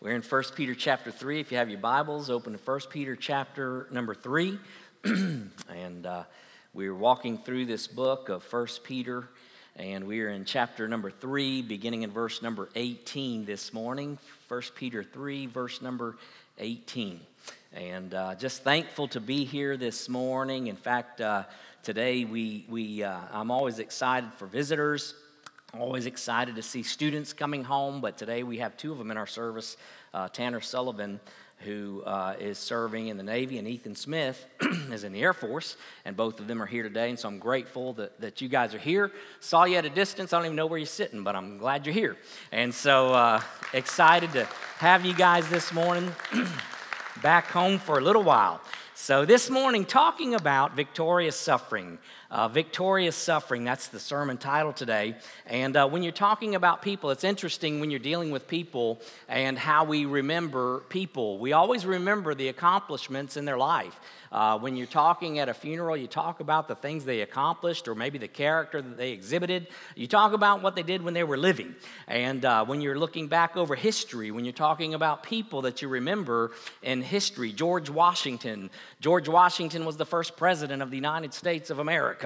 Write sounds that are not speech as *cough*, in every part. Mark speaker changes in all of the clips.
Speaker 1: We're in 1 Peter chapter 3. If you have your Bibles, open to 1 Peter chapter number 3. *clears throat* and uh, we're walking through this book of 1 Peter, and we are in chapter number 3, beginning in verse number 18 this morning. 1 Peter 3, verse number 18. And uh, just thankful to be here this morning. In fact, uh, today we, we, uh, I'm always excited for visitors. Always excited to see students coming home, but today we have two of them in our service uh, Tanner Sullivan, who uh, is serving in the Navy, and Ethan Smith *clears throat* is in the Air Force, and both of them are here today. And so I'm grateful that, that you guys are here. Saw you at a distance. I don't even know where you're sitting, but I'm glad you're here. And so uh, excited to have you guys this morning *clears throat* back home for a little while. So, this morning, talking about victorious suffering. Uh, victorious suffering, that's the sermon title today. And uh, when you're talking about people, it's interesting when you're dealing with people and how we remember people. We always remember the accomplishments in their life. Uh, when you're talking at a funeral, you talk about the things they accomplished or maybe the character that they exhibited. You talk about what they did when they were living. And uh, when you're looking back over history, when you're talking about people that you remember in history, George Washington. George Washington was the first president of the United States of America.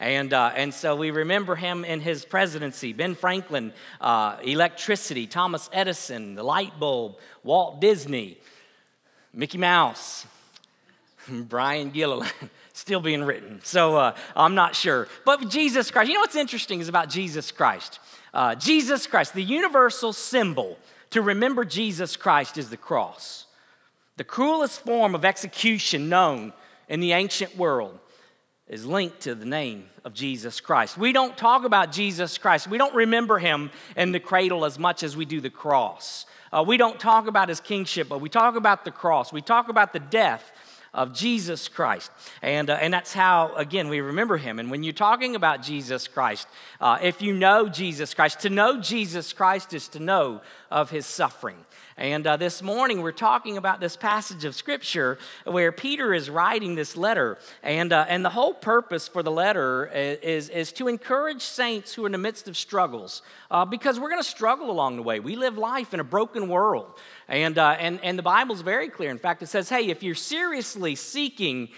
Speaker 1: And, uh, and so we remember him in his presidency. Ben Franklin, uh, electricity, Thomas Edison, the light bulb, Walt Disney, Mickey Mouse. *laughs* Brian Gilliland, *laughs* still being written. So uh, I'm not sure. But Jesus Christ, you know what's interesting is about Jesus Christ? Uh, Jesus Christ, the universal symbol to remember Jesus Christ is the cross. The cruelest form of execution known in the ancient world is linked to the name of Jesus Christ. We don't talk about Jesus Christ. We don't remember him in the cradle as much as we do the cross. Uh, we don't talk about his kingship, but we talk about the cross. We talk about the death of Jesus Christ. And, uh, and that's how, again, we remember him. And when you're talking about Jesus Christ, uh, if you know Jesus Christ, to know Jesus Christ is to know of his suffering. And uh, this morning we're talking about this passage of Scripture where Peter is writing this letter. And, uh, and the whole purpose for the letter is, is to encourage saints who are in the midst of struggles uh, because we're going to struggle along the way. We live life in a broken world. And, uh, and, and the Bible's very clear. In fact, it says, hey, if you're seriously seeking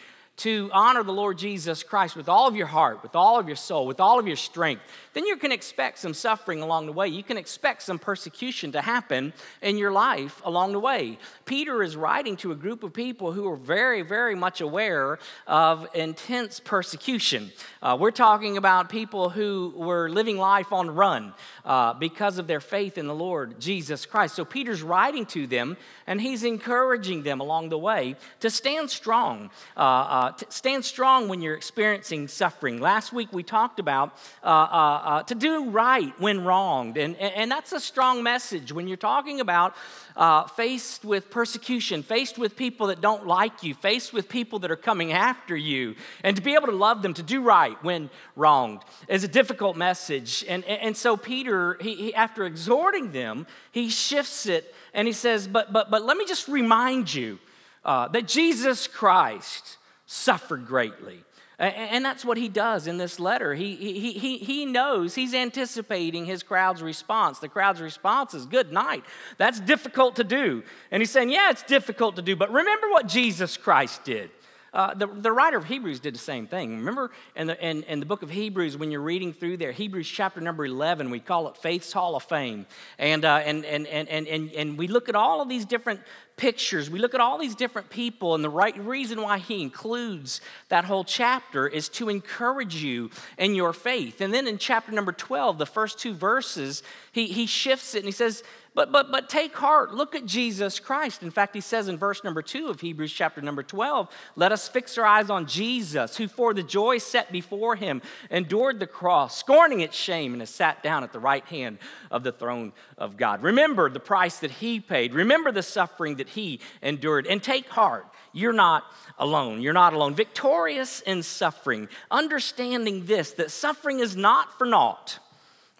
Speaker 1: to honor the Lord Jesus Christ with all of your heart, with all of your soul, with all of your strength, then you can expect some suffering along the way. You can expect some persecution to happen in your life along the way. Peter is writing to a group of people who are very, very much aware of intense persecution. Uh, we're talking about people who were living life on run uh, because of their faith in the Lord Jesus Christ. So Peter's writing to them and he's encouraging them along the way to stand strong. Uh, uh to stand strong when you're experiencing suffering. Last week we talked about uh, uh, uh, to do right when wronged. And, and that's a strong message when you're talking about uh, faced with persecution, faced with people that don't like you, faced with people that are coming after you, and to be able to love them, to do right when wronged is a difficult message. And, and so Peter, he, he, after exhorting them, he shifts it and he says, But, but, but let me just remind you uh, that Jesus Christ suffered greatly. And that's what he does in this letter. He, he, he, he knows, he's anticipating his crowd's response. The crowd's response is, Good night. That's difficult to do. And he's saying, Yeah, it's difficult to do, but remember what Jesus Christ did. Uh, the, the writer of Hebrews did the same thing. Remember in the, in, in the book of Hebrews, when you're reading through there, Hebrews chapter number 11, we call it Faith's Hall of Fame. And, uh, and, and, and, and, and, and we look at all of these different pictures, we look at all these different people, and the right reason why he includes that whole chapter is to encourage you in your faith. And then in chapter number 12, the first two verses, he, he shifts it and he says, but, but, but take heart. Look at Jesus Christ. In fact, he says in verse number two of Hebrews chapter number 12, let us fix our eyes on Jesus, who for the joy set before him endured the cross, scorning its shame, and has sat down at the right hand of the throne of God. Remember the price that he paid. Remember the suffering that he endured. And take heart. You're not alone. You're not alone. Victorious in suffering, understanding this, that suffering is not for naught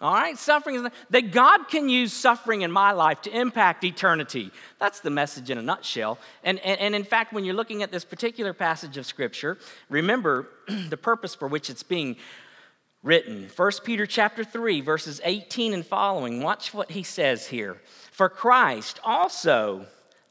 Speaker 1: all right, suffering is that God can use suffering in my life to impact eternity. That's the message in a nutshell. And, and, and in fact, when you're looking at this particular passage of Scripture, remember *clears throat* the purpose for which it's being written. 1 Peter chapter 3 verses 18 and following. Watch what he says here. For Christ also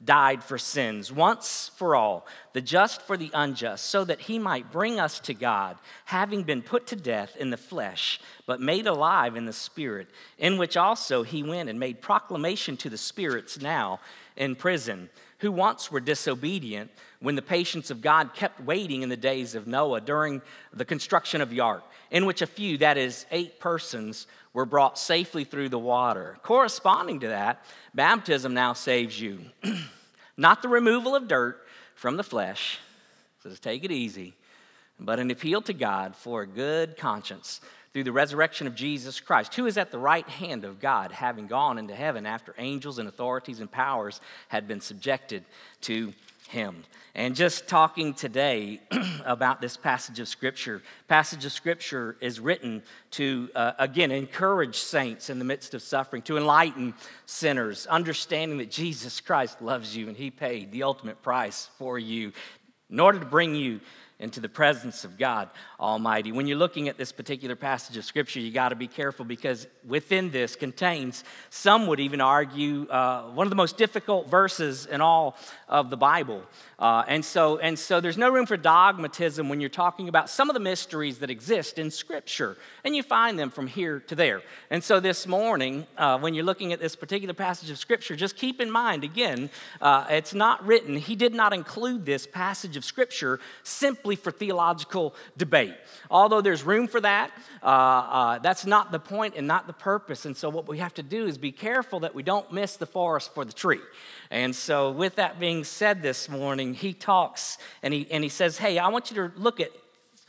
Speaker 1: died for sins once for all, the just for the unjust, so that he might bring us to God, having been put to death in the flesh, but made alive in the spirit, in which also he went and made proclamation to the spirits now in prison, who once were disobedient when the patience of God kept waiting in the days of Noah during the construction of the ark, in which a few, that is, eight persons, were brought safely through the water. Corresponding to that, baptism now saves you. *clears throat* Not the removal of dirt from the flesh, just take it easy, but an appeal to God for a good conscience through the resurrection of Jesus Christ, who is at the right hand of God, having gone into heaven after angels and authorities and powers had been subjected to him. And just talking today *clears throat* about this passage of Scripture, passage of Scripture is written to, uh, again, encourage saints in the midst of suffering, to enlighten sinners, understanding that Jesus Christ loves you and He paid the ultimate price for you in order to bring you into the presence of God Almighty. When you're looking at this particular passage of Scripture, you got to be careful because within this contains, some would even argue, uh, one of the most difficult verses in all of the Bible. Uh, and, so, and so there's no room for dogmatism when you're talking about some of the mysteries that exist in Scripture, and you find them from here to there. And so this morning, uh, when you're looking at this particular passage of Scripture, just keep in mind again, uh, it's not written, he did not include this passage of Scripture simply for theological debate. Although there's room for that, uh, uh, that's not the point and not the purpose. And so, what we have to do is be careful that we don't miss the forest for the tree. And so, with that being said this morning, he talks and he, and he says, Hey, I want you to look at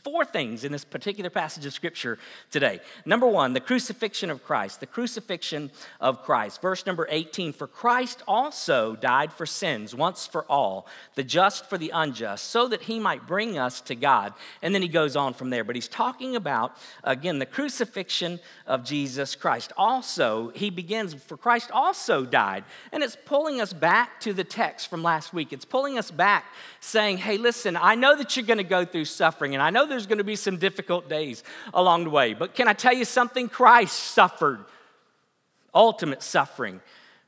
Speaker 1: four things in this particular passage of scripture today. Number one, the crucifixion of Christ. The crucifixion of Christ. Verse number 18 For Christ also died for sins once for all, the just for the unjust, so that he might bring us to God. And then he goes on from there. But he's talking about, again, the crucifixion of Jesus Christ. Also, he begins, For Christ also died. And it's pulling us back to the text from last week. It's pulling us back saying, Hey, listen, I know that you're going to go through suffering, and I know there's going to be some difficult days along the way. But can I tell you something? Christ suffered ultimate suffering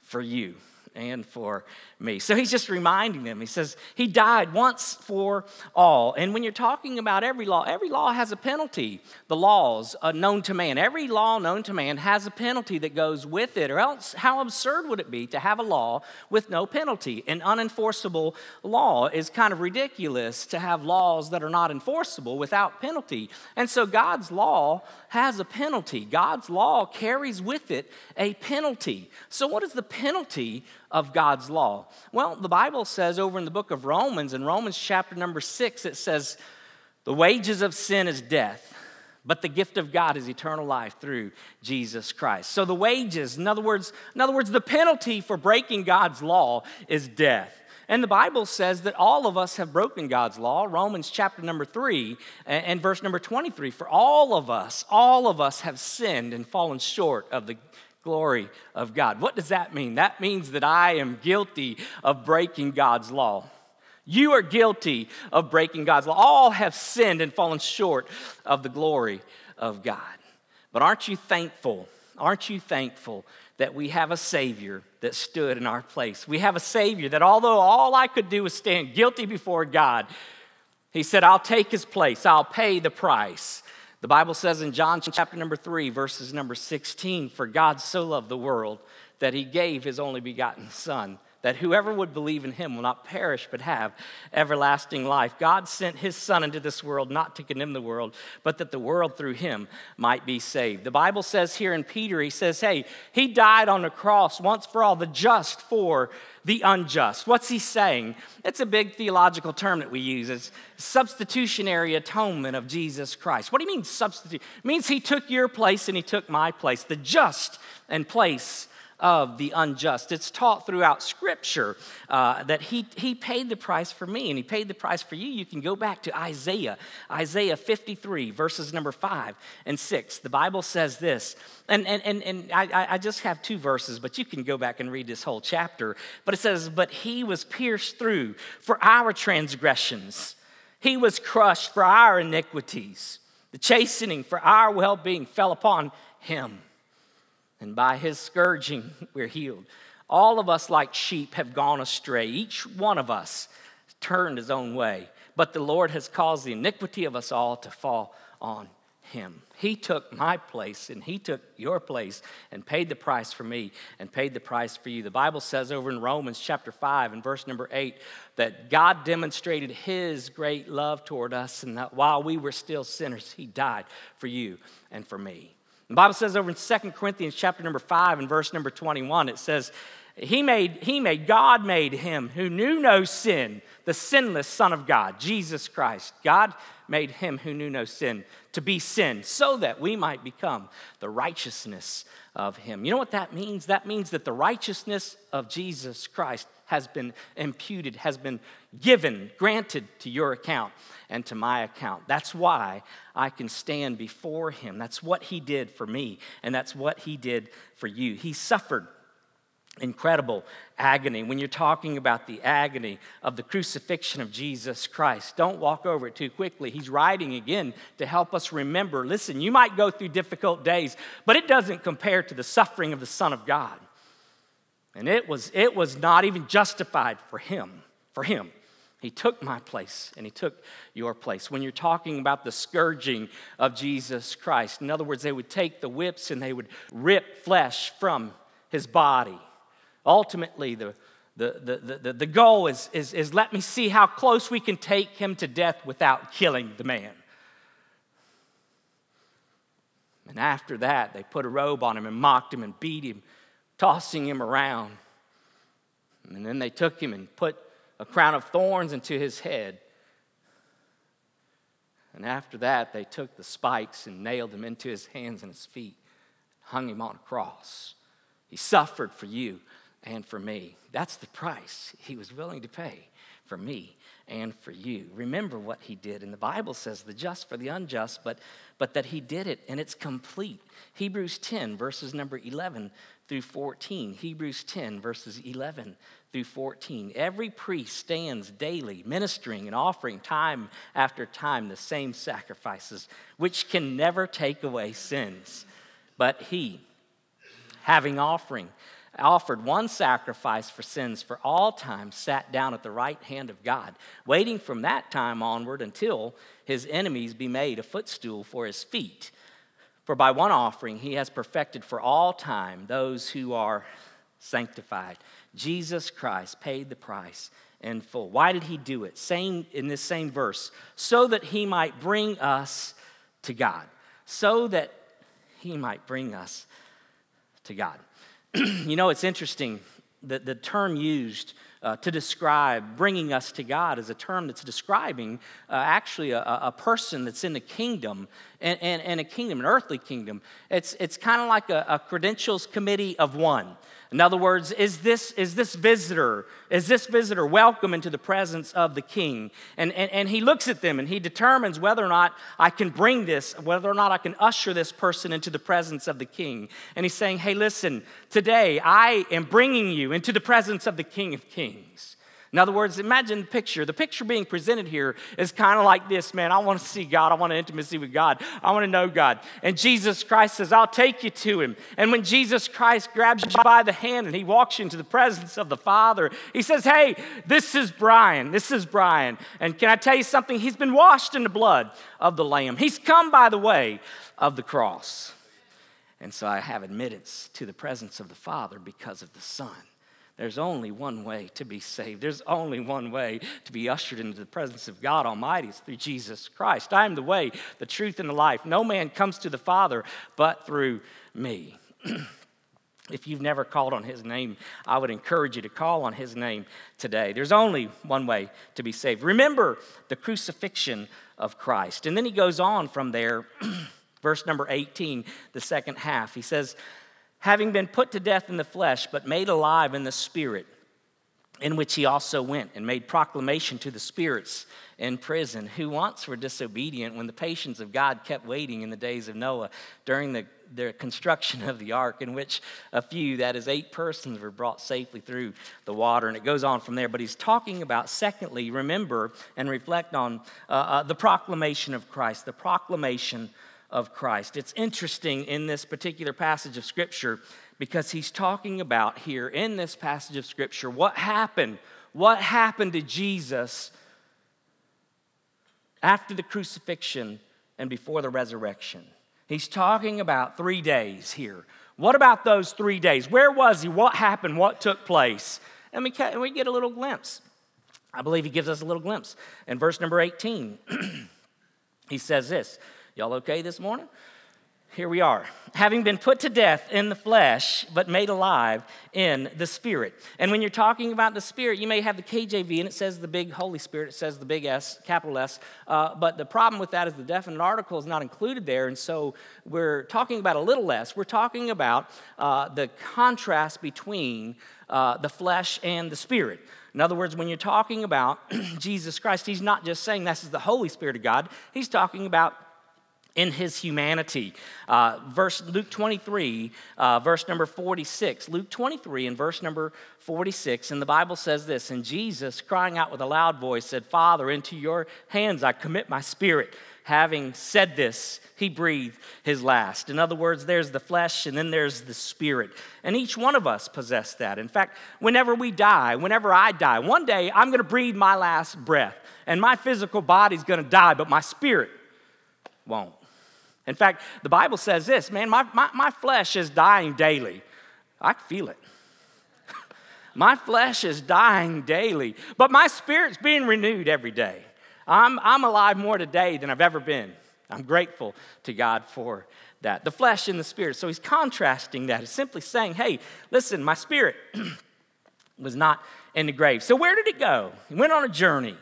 Speaker 1: for you and for me. So he's just reminding them. He says, He died once for all. And when you're talking about every law, every law has a penalty. The laws uh, known to man, every law known to man has a penalty that goes with it. Or else, how absurd would it be to have a law with no penalty? An unenforceable law is kind of ridiculous to have laws that are not enforceable without penalty. And so God's law has a penalty. God's law carries with it a penalty. So, what is the penalty of God's law? Well, the Bible says over in the book of Romans, in Romans chapter number six, it says, The wages of sin is death. But the gift of God is eternal life through Jesus Christ. So the wages, in other words, in other words, the penalty for breaking God's law is death. And the Bible says that all of us have broken God's law. Romans chapter number 3 and verse number 23. For all of us, all of us have sinned and fallen short of the glory of God. What does that mean? That means that I am guilty of breaking God's law. You are guilty of breaking God's law. All have sinned and fallen short of the glory of God. But aren't you thankful? Aren't you thankful that we have a Savior that stood in our place? We have a Savior that, although all I could do was stand guilty before God, He said, I'll take His place, I'll pay the price. The Bible says in John chapter number 3, verses number 16, For God so loved the world that he gave his only begotten Son, that whoever would believe in him will not perish but have everlasting life. God sent his Son into this world not to condemn the world, but that the world through him might be saved. The Bible says here in Peter, he says, Hey, he died on the cross once for all, the just for the unjust. What's he saying? It's a big theological term that we use. It's substitutionary atonement of Jesus Christ. What do you mean substitute? It means he took your place and he took my place, the just and place of the unjust. It's taught throughout Scripture uh, that he, he paid the price for me and he paid the price for you. You can go back to Isaiah, Isaiah 53, verses number 5 and 6. The Bible says this, and, and, and, and I, I just have two verses, but you can go back and read this whole chapter. But it says, But he was pierced through for our transgressions, he was crushed for our iniquities. The chastening for our well being fell upon him. And by his scourging, *laughs* we're healed. All of us, like sheep, have gone astray. Each one of us turned his own way. But the Lord has caused the iniquity of us all to fall on him. He took my place and he took your place and paid the price for me and paid the price for you. The Bible says over in Romans chapter 5 and verse number 8 that God demonstrated his great love toward us and that while we were still sinners, he died for you and for me. The Bible says over in 2 Corinthians chapter number 5 and verse number 21, it says, he made, he made, God made him who knew no sin, the sinless Son of God, Jesus Christ. God made him who knew no sin to be sin so that we might become the righteousness of him. You know what that means? That means that the righteousness of Jesus Christ has been imputed, has been given, granted to your account and to my account. That's why I can stand before him. That's what he did for me, and that's what he did for you. He suffered incredible agony. When you're talking about the agony of the crucifixion of Jesus Christ, don't walk over it too quickly. He's writing again to help us remember listen, you might go through difficult days, but it doesn't compare to the suffering of the Son of God. And it was, it was not even justified for him, for him. He took my place and he took your place. When you're talking about the scourging of Jesus Christ, in other words, they would take the whips and they would rip flesh from his body Ultimately, the, the, the, the, the goal is, is, is let me see how close we can take him to death without killing the man. And after that, they put a robe on him and mocked him and beat him, tossing him around. And then they took him and put a crown of thorns into his head. And after that, they took the spikes and nailed them into his hands and his feet, hung him on a cross. He suffered for you and for me. That's the price he was willing to pay for me and for you. Remember what he did. And the Bible says the just for the unjust, but, but that he did it and it's complete. Hebrews 10, verses number 11 through 14. Hebrews 10, verses 11 through 14. Every priest stands daily ministering and offering time after time the same sacrifices, which can never take away sins. But he, having offering, offered one sacrifice for sins for all time, sat down at the right hand of God, waiting from that time onward until his enemies be made a footstool for his feet. For by one offering he has perfected for all time those who are sanctified. Jesus Christ paid the price in full. Why did he do it? Same in this same verse, so that he might bring us to God. So that he might bring us to God. *clears throat* you know, it's interesting that the term used uh, to describe bringing us to God is a term that's describing uh, actually a, a, person that's in the kingdom and, and, and a kingdom, an earthly kingdom. It's, it's kind of like a, a credentials committee of one. In other words, is this, is this visitor, is this visitor welcome into the presence of the king? And, and, and he looks at them and he determines whether or not I can bring this, whether or not I can usher this person into the presence of the king. And he's saying, hey, listen, today I am bringing you into the presence of the king of kings. In other words, imagine the picture. The picture being presented here is kind of like this man, I want to see God. I want an intimacy with God. I want to know God. And Jesus Christ says, I'll take you to him. And when Jesus Christ grabs you by the hand and he walks you into the presence of the Father, he says, Hey, this is Brian. This is Brian. And can I tell you something? He's been washed in the blood of the Lamb. He's come by the way of the cross. And so I have admittance to the presence of the Father because of the Son. There's only one way to be saved. There's only one way to be ushered into the presence of God Almighty. It's through Jesus Christ. I am the way, the truth, and the life. No man comes to the Father but through me. *clears throat* if you've never called on his name, I would encourage you to call on his name today. There's only one way to be saved. Remember the crucifixion of Christ. And then he goes on from there, *clears throat* verse number 18, the second half. He says, having been put to death in the flesh, but made alive in the spirit, in which he also went and made proclamation to the spirits in prison who once were disobedient when the patience of God kept waiting in the days of Noah during the, the construction of the ark, in which a few, that is, eight persons, were brought safely through the water. And it goes on from there. But he's talking about, secondly, remember and reflect on uh, uh, the proclamation of Christ, the proclamation of Christ. It's interesting in this particular passage of Scripture because he's talking about here in this passage of Scripture what happened. What happened to Jesus after the crucifixion and before the resurrection. He's talking about three days here. What about those three days? Where was he? What happened? What took place? And we, we get a little glimpse. I believe he gives us a little glimpse. In verse number 18, *clears throat* he says this Y'all okay this morning? here we are, having been put to death in the flesh, but made alive in the spirit. And when you're talking about the spirit, you may have the KJV and it says the big Holy Spirit, it says the big S, capital S. Uh, but the problem with that is the definite article is not included there. And so we're talking about a little less. We're talking about uh, the contrast between uh, the flesh and the spirit. In other words, when you're talking about *clears throat* Jesus Christ, he's not just saying this is the Holy Spirit of God, he's talking about in his humanity. Uh, verse Luke 23, uh, verse number 46. Luke 23 and verse number 46. And the Bible says this And Jesus, crying out with a loud voice, said, Father, into your hands I commit my spirit. Having said this, he breathed his last. In other words, there's the flesh and then there's the spirit. And each one of us possess that. In fact, whenever we die, whenever I die, one day I'm going to breathe my last breath. And my physical body's going to die, but my spirit won't. In fact, the Bible says this man, my, my, my flesh is dying daily. I feel it. *laughs* my flesh is dying daily, but my spirit's being renewed every day. I'm, I'm alive more today than I've ever been. I'm grateful to God for that. The flesh and the spirit. So he's contrasting that. He's simply saying, hey, listen, my spirit *clears throat* was not in the grave. So where did it go? He went on a journey.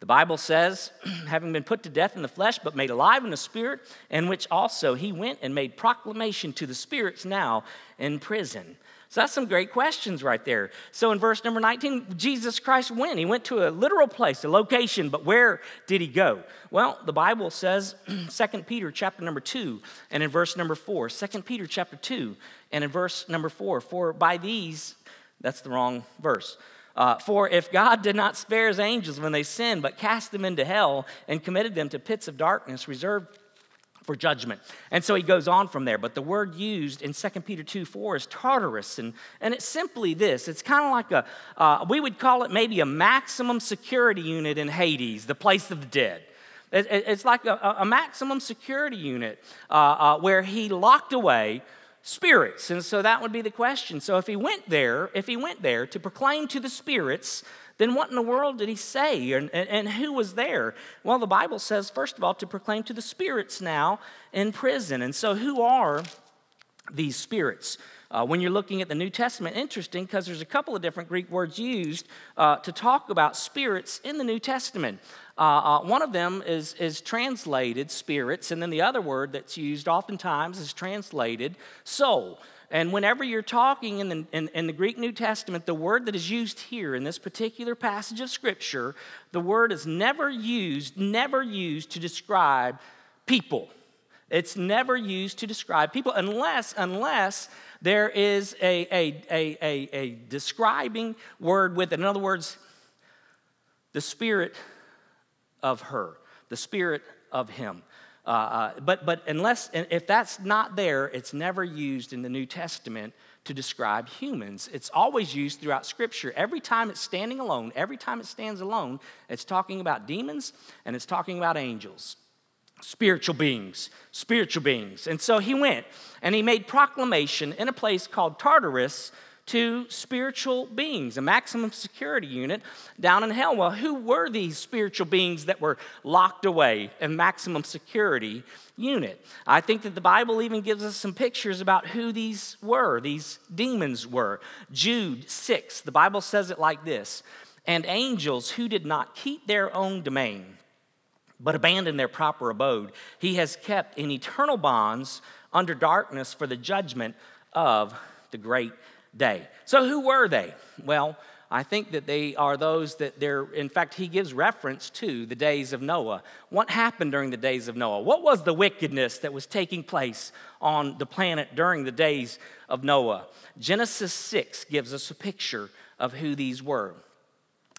Speaker 1: The Bible says, *clears throat* having been put to death in the flesh, but made alive in the spirit, in which also he went and made proclamation to the spirits now in prison. So that's some great questions right there. So in verse number 19, Jesus Christ went. He went to a literal place, a location, but where did he go? Well, the Bible says, *clears throat* 2 Peter chapter number 2, and in verse number 4, 2 Peter chapter 2, and in verse number 4, for by these, that's the wrong verse. Uh, for if God did not spare his angels when they sinned, but cast them into hell and committed them to pits of darkness reserved for judgment. And so he goes on from there. But the word used in 2 Peter 2 4 is Tartarus. And, and it's simply this it's kind of like a, uh, we would call it maybe a maximum security unit in Hades, the place of the dead. it's like a, a, maximum security unit uh, uh, where he locked away spirits. And so that would be the question. So if he went there, if he went there to proclaim to the spirits, then what in the world did he say? And, and, and, who was there? Well, the Bible says, first of all, to proclaim to the spirits now in prison. And so who are these spirits? Uh, when you're looking at the New Testament, interesting because there's a couple of different Greek words used uh, to talk about spirits in the New Testament. Uh, uh, one of them is, is translated spirits, and then the other word that's used oftentimes is translated soul. And whenever you're talking in the, in, in, the Greek New Testament, the word that is used here in this particular passage of Scripture, the word is never used, never used to describe people. It's never used to describe people unless, unless there is a, a, a, a, a describing word with it. In other words, the Spirit of her, the Spirit of him. Uh, uh, but, but unless, if that's not there, it's never used in the New Testament to describe humans. It's always used throughout Scripture. Every time it's standing alone, every time it stands alone, it's talking about demons and it's talking about angels spiritual beings, spiritual beings. And so he went and he made proclamation in a place called Tartarus to spiritual beings, a maximum security unit down in hell. Well, who were these spiritual beings that were locked away in maximum security unit? I think that the Bible even gives us some pictures about who these were, these demons were. Jude 6, the Bible says it like this And angels who did not keep their own domain but abandoned their proper abode. He has kept in eternal bonds under darkness for the judgment of the great day. So, who were they? Well, I think that they are those that they're, in fact, he gives reference to the days of Noah. What happened during the days of Noah? What was the wickedness that was taking place on the planet during the days of Noah? Genesis 6 gives us a picture of who these were.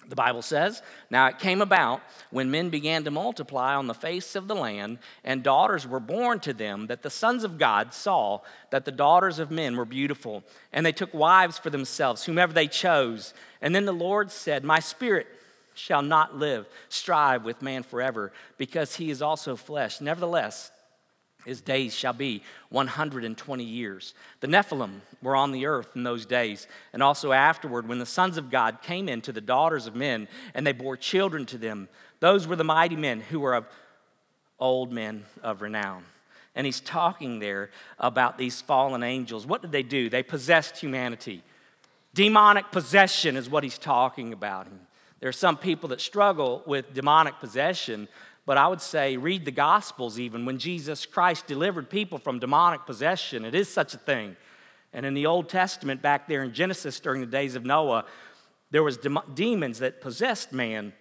Speaker 1: The Bible says, Now it came about when men began to multiply on the face of the land, and daughters were born to them, that the sons of God saw that the daughters of men were beautiful, and they took wives for themselves, whomever they chose. And then the Lord said, My spirit shall not live, strive with man forever, because he is also flesh. Nevertheless, his days shall be 120 years. The Nephilim were on the earth in those days, and also afterward, when the sons of God came in to the daughters of men, and they bore children to them. Those were the mighty men who were of old men of renown. And he's talking there about these fallen angels. What did they do? They possessed humanity. Demonic possession is what he's talking about. There are some people that struggle with demonic possession but I would say read the Gospels even when Jesus Christ delivered people from demonic possession. It is such a thing. And in the Old Testament, back there in Genesis during the days of Noah, there was de- demons that possessed man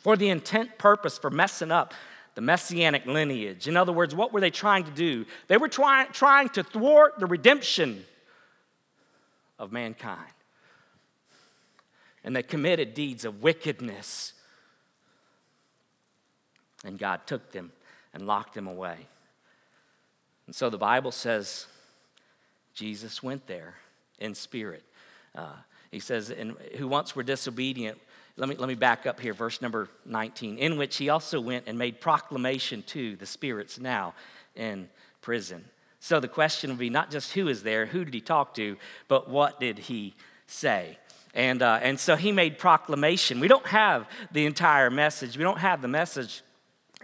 Speaker 1: for the intent purpose for messing up the messianic lineage. In other words, what were they trying to do? They were try- trying to thwart the redemption of mankind. And they committed deeds of wickedness and God took them and locked them away. And so the Bible says Jesus went there in spirit. Uh, he says, and who once were disobedient, let me, let me back up here, verse number 19, in which he also went and made proclamation to the spirits now in prison. So the question would be not just who is there, who did he talk to, but what did he say? And, uh, and so he made proclamation. We don't have the entire message, we don't have the message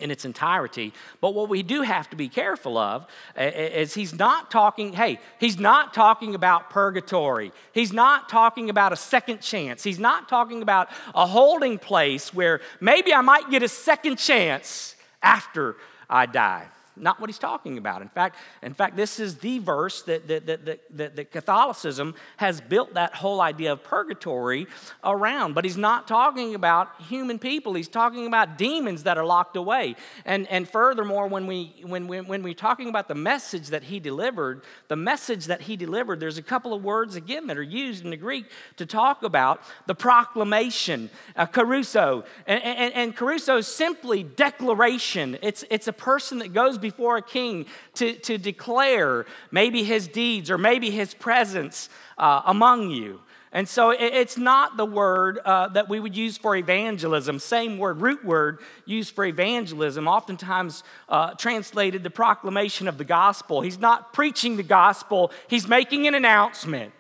Speaker 1: in its entirety. But what we do have to be careful of is he's not talking, hey, he's not talking about purgatory. He's not talking about a second chance. He's not talking about a holding place where maybe I might get a second chance after I die not what he's talking about. In fact, in fact, this is the verse that, that, that, that, that Catholicism has built that whole idea of purgatory around. But he's not talking about human people. He's talking about demons that are locked away. And, and furthermore, when, we, when, we, when we're talking about the message that he delivered, the message that he delivered, there's a couple of words again that are used in the Greek to talk about the proclamation, uh, kerusso. And, and, and kerusso is simply declaration. It's, it's a person that goes before before a king to, to declare maybe his deeds or maybe his presence uh, among you. And so it's not the word uh, that we would use for evangelism, same word, root word used for evangelism, oftentimes uh, translated the proclamation of the gospel. He's not preaching the gospel, he's making an announcement.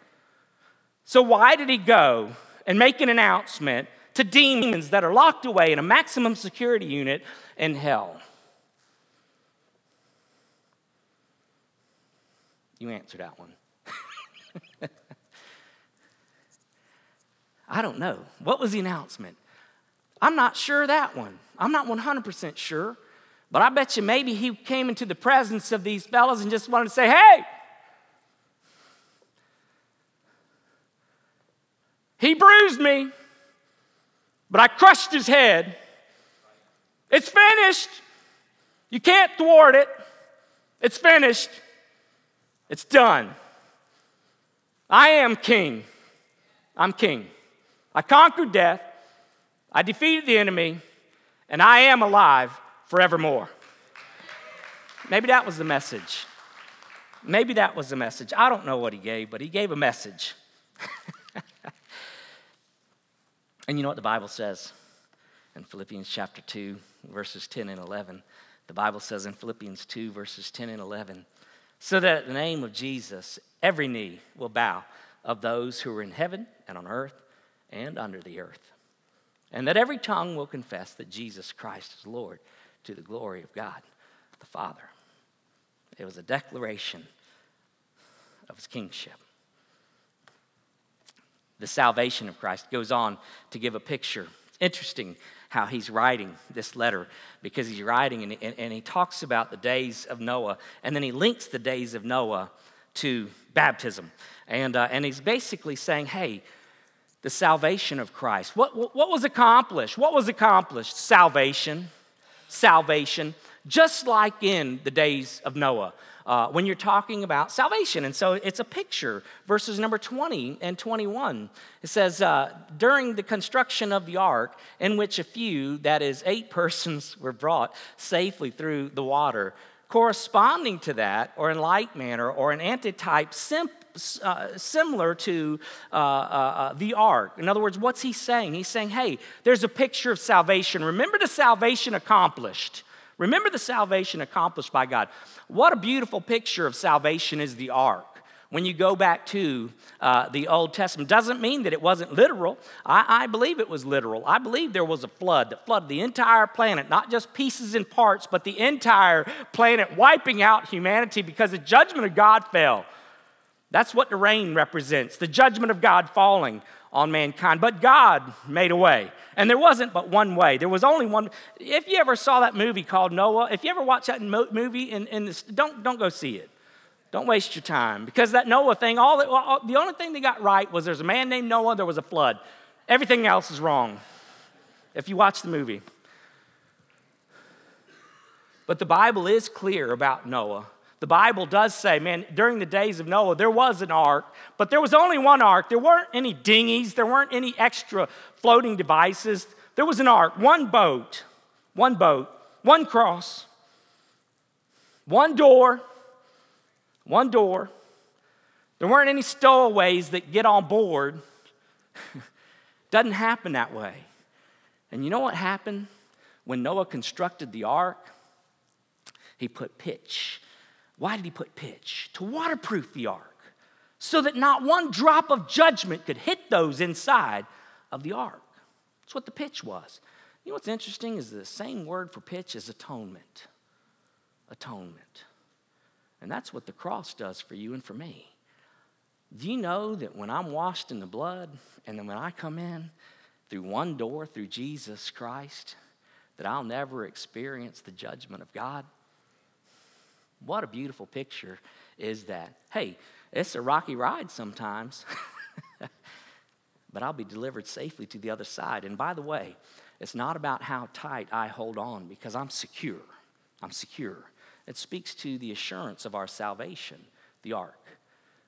Speaker 1: So, why did he go and make an announcement to demons that are locked away in a maximum security unit in hell? You answer that one. *laughs* I don't know. What was the announcement? I'm not sure that one. I'm not 100% sure. But I bet you maybe he came into the presence of these fellows and just wanted to say, hey, he bruised me, but I crushed his head. It's finished. You can't thwart it. It's finished. It's done. I am king. I'm king. I conquered death. I defeated the enemy. And I am alive forevermore. Maybe that was the message. Maybe that was the message. I don't know what he gave, but he gave a message. *laughs* and you know what the Bible says in Philippians chapter 2, verses 10 and 11? The Bible says in Philippians 2, verses 10 and 11, so that at the name of Jesus, every knee will bow of those who are in heaven and on earth and under the earth, and that every tongue will confess that Jesus Christ is Lord to the glory of God the Father. It was a declaration of his kingship. The salvation of Christ goes on to give a picture. Interesting how he's writing this letter because he's writing and, and, and he talks about the days of Noah and then he links the days of Noah to baptism. And, uh, and he's basically saying, hey, the salvation of Christ. What, what, what was accomplished? What was accomplished? Salvation. Salvation. Just like in the days of Noah. Uh, when you're talking about salvation. And so it's a picture. Verses number 20 and 21. It says, uh, During the construction of the ark, in which a few, that is, eight *laughs* persons, were brought safely through the water, corresponding to that, or in like manner, or an antitype uh, similar to uh, uh, uh, the ark. In other words, what's he saying? He's saying, hey, there's a picture of salvation. Remember the salvation accomplished. Remember the salvation accomplished by God. What a beautiful picture of salvation is the ark when you go back to uh, the Old Testament. Doesn't mean that it wasn't literal. I, I, believe it was literal. I believe there was a flood that flooded the entire planet, not just pieces and parts, but the entire planet, wiping out humanity because the judgment of God fell. That's what the rain represents the judgment of God falling on mankind. But God made a way. And there wasn't but one way. There was only one. If you ever saw that movie called Noah, if you ever watch that movie, in, in don't, don't go see it. Don't waste your time. Because that Noah thing, all, all the only thing they got right was there's a man named Noah, there was a flood. Everything else is wrong if you watch the movie. But the Bible is clear about Noah the Bible does say, man, during the days of Noah, there was an ark, but there was only one ark. There weren't any dinghies, there weren't any extra floating devices. There was an ark, one boat, one boat, one cross, one door, one door. There weren't any stowaways that get on board. *laughs* Doesn't happen that way. And you know what happened when Noah constructed the ark? He put pitch why did he put pitch? To waterproof the ark, so that not one drop of judgment could hit those inside of the ark. That's what the pitch was. You know what's interesting is the same word for pitch is atonement. Atonement. And that's what the cross does for you and for me. Do you know that when I'm washed in the blood and then when I come in through one door, through Jesus Christ, that I'll never experience the judgment of God? What a beautiful picture is that. Hey, it's a rocky ride sometimes, *laughs* but I'll be delivered safely to the other side. And by the way, it's not about how tight I hold on because I'm secure. I'm secure. It speaks to the assurance of our salvation, the ark.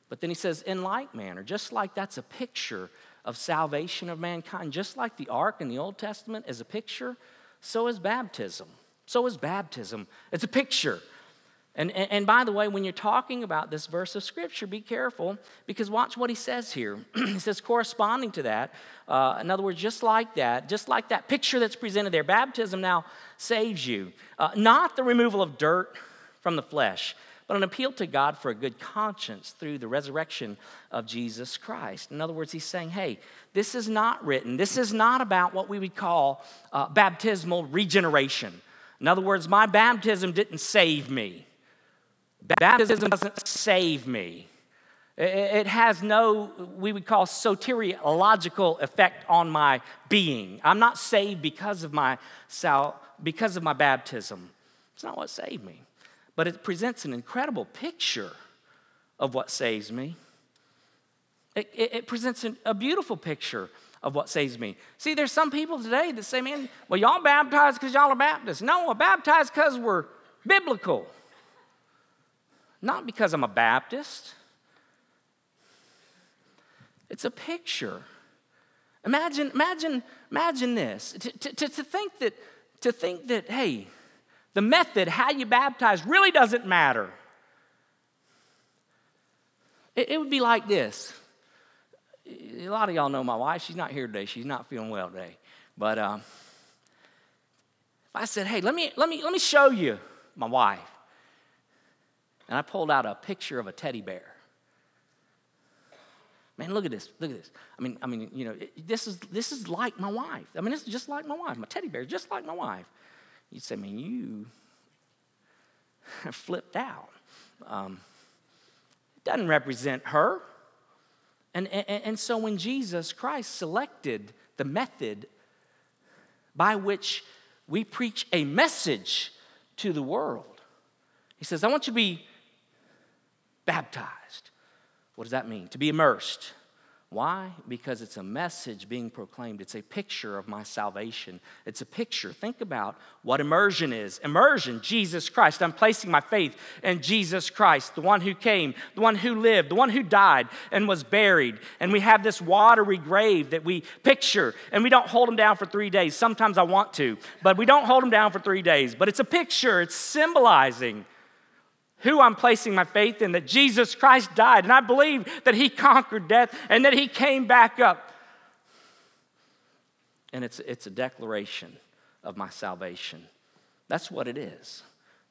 Speaker 1: But then he says, in like manner, just like that's a picture of salvation of mankind, just like the ark in the Old Testament is a picture, so is baptism. So is baptism. It's a picture and, and, and, by the way, when you're talking about this verse of Scripture, be careful because watch what he says here. *clears throat* he says, corresponding to that, uh, in other words, just like that, just like that picture that's presented there, baptism now saves you. Uh, not the removal of dirt from the flesh, but an appeal to God for a good conscience through the resurrection of Jesus Christ. In other words, he's saying, hey, this is not written, this is not about what we would call uh, baptismal regeneration. In other words, my baptism didn't save me. Baptism doesn't save me. It has no, we would call soteriological effect on my being. I'm not saved because of my because of my baptism. It's not what saved me. But it presents an incredible picture of what saves me. It, it, it presents an, a beautiful picture of what saves me. See, there's some people today that say, man, well, y'all baptized because y'all are Baptists. No, we're baptized because we're biblical not because I'm a Baptist. It's a picture. Imagine, imagine, imagine this. To, to, to, think that, to think that, hey, the method, how you baptize, really doesn't matter. It, it would be like this. A lot of y'all know my wife. She's not here today. She's not feeling well today. But um, if I said, hey, let me, let, me, let me show you my wife and I pulled out a picture of a teddy bear. Man, look at this. Look at this. I mean, I mean, you know, this is this is like my wife. I mean, it's just like my wife. My teddy bear, is just like my wife. You'd say, man, you *laughs* flipped out. Um, it doesn't represent her. And, and, and so when Jesus Christ selected the method by which we preach a message to the world, he says, I want you to be baptized. What does that mean? To be immersed. Why? Because it's a message being proclaimed. It's a picture of my salvation. It's a picture. Think about what immersion is. Immersion, Jesus Christ. I'm placing my faith in Jesus Christ, the one who came, the one who lived, the one who died and was buried. And we have this watery grave that we picture, and we don't hold him down for three days. Sometimes I want to, but we don't hold him down for three days. But it's a picture, it's symbolizing who I'm placing my faith in, that Jesus Christ died, and I believe that He conquered death and that He came back up. And it's, it's a declaration of my salvation. That's what it is.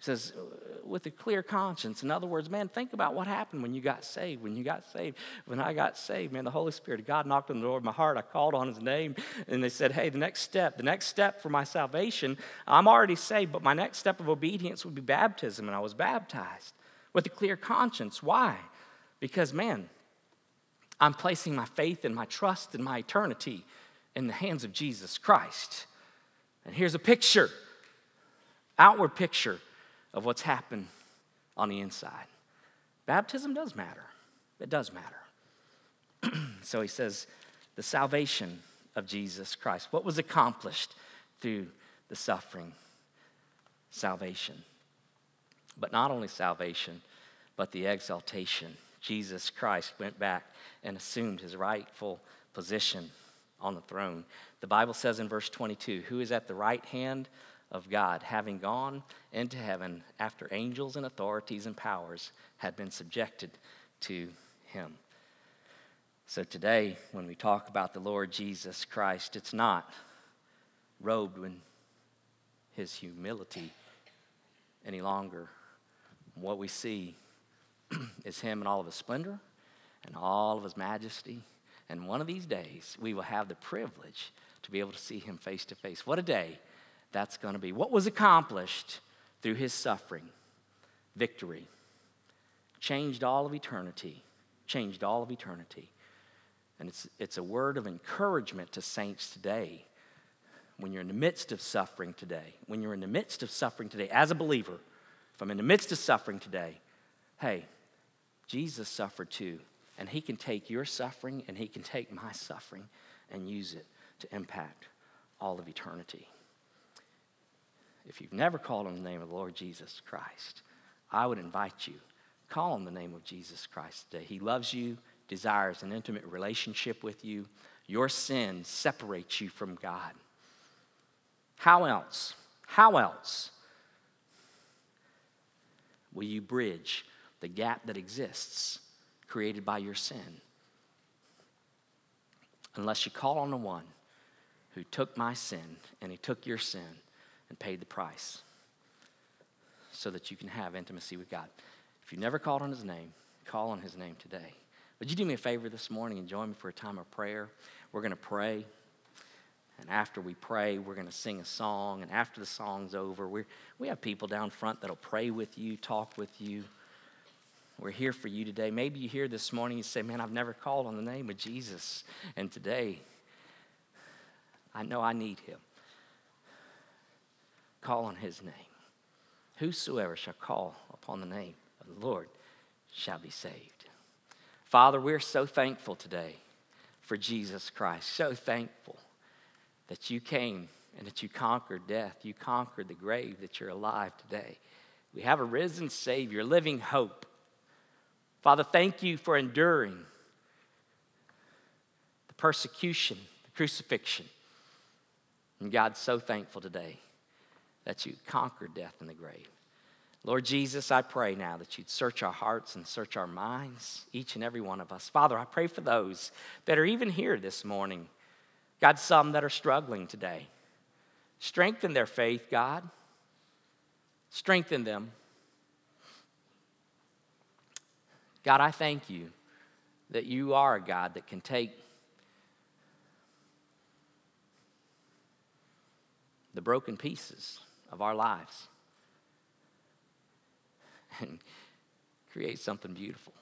Speaker 1: Says, uh, with a clear conscience. In other words, man, think about what happened when you got saved. When you got saved, when I got saved, man, the Holy Spirit of God knocked on the door of my heart. I called on His name, and they said, hey, the next step, the next step for my salvation, I'm already saved, but my next step of obedience would be baptism, and I was baptized with a clear conscience. Why? Because, man, I'm placing my faith and my trust and my eternity in the hands of Jesus Christ. And here's a picture, outward picture of what's happened on the inside. Baptism does matter. It does matter. *clears throat* so he says, the salvation of Jesus Christ. What was accomplished through the suffering? Salvation. But not only salvation, but the exaltation. Jesus Christ went back and assumed his rightful position on the throne. The Bible says in verse 22 who is at the right hand of God, having gone into heaven after angels and authorities and powers had been subjected to him. So today, when we talk about the Lord Jesus Christ, it's not robed in his humility any longer. What we see *clears throat* is him in all of his splendor and all of his majesty. And one of these days, we will have the privilege to be able to see him face to face. What a day! That's going to be. What was accomplished through his suffering? Victory. Changed all of eternity. Changed all of eternity. And it's, it's a word of encouragement to saints today. When you're in the midst of suffering today, when you're in the midst of suffering today, as a believer, if I'm in the midst of suffering today, hey, Jesus suffered too. And he can take your suffering and he can take my suffering and use it to impact all of eternity if you've never called on the name of the Lord Jesus Christ, I would invite you, call on the name of Jesus Christ today. He loves you, desires an intimate relationship with you. Your sin separates you from God. How else? How else will you bridge the gap that exists created by your sin? Unless you call on the one who took my sin and he took your sin and paid the price so that you can have intimacy with God. If you've never called on his name, call on his name today. Would you do me a favor this morning and join me for a time of prayer? We're going to pray. And after we pray, we're going to sing a song. And after the song's over, we we have people down front that'll pray with you, talk with you. We're here for you today. Maybe you hear this morning and say, Man, I've never called on the name of Jesus. And today, I know I need him call on his name. Whosoever shall call upon the name of the Lord shall be saved. Father, we're so thankful today for Jesus Christ. So thankful that you came and that you conquered death. You conquered the grave, that you're alive today. We have a risen Savior, living hope. Father, thank you for enduring the persecution, the crucifixion. And God, so thankful today that you conquered death and the grave. Lord Jesus, I pray now that you'd search our hearts and search our minds, each and every one of us. Father, I pray for those that are even here this morning. God, some that are struggling today. Strengthen their faith, God. Strengthen them. God, I thank you that you are a God that can take the broken pieces of our lives *laughs* and create something beautiful.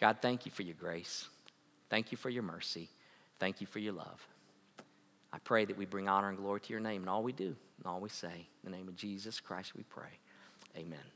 Speaker 1: God, thank you for your grace. Thank you for your mercy. Thank you for your love. I pray that we bring honor and glory to your name in all we do and all we say. In the name of Jesus Christ, we pray. Amen.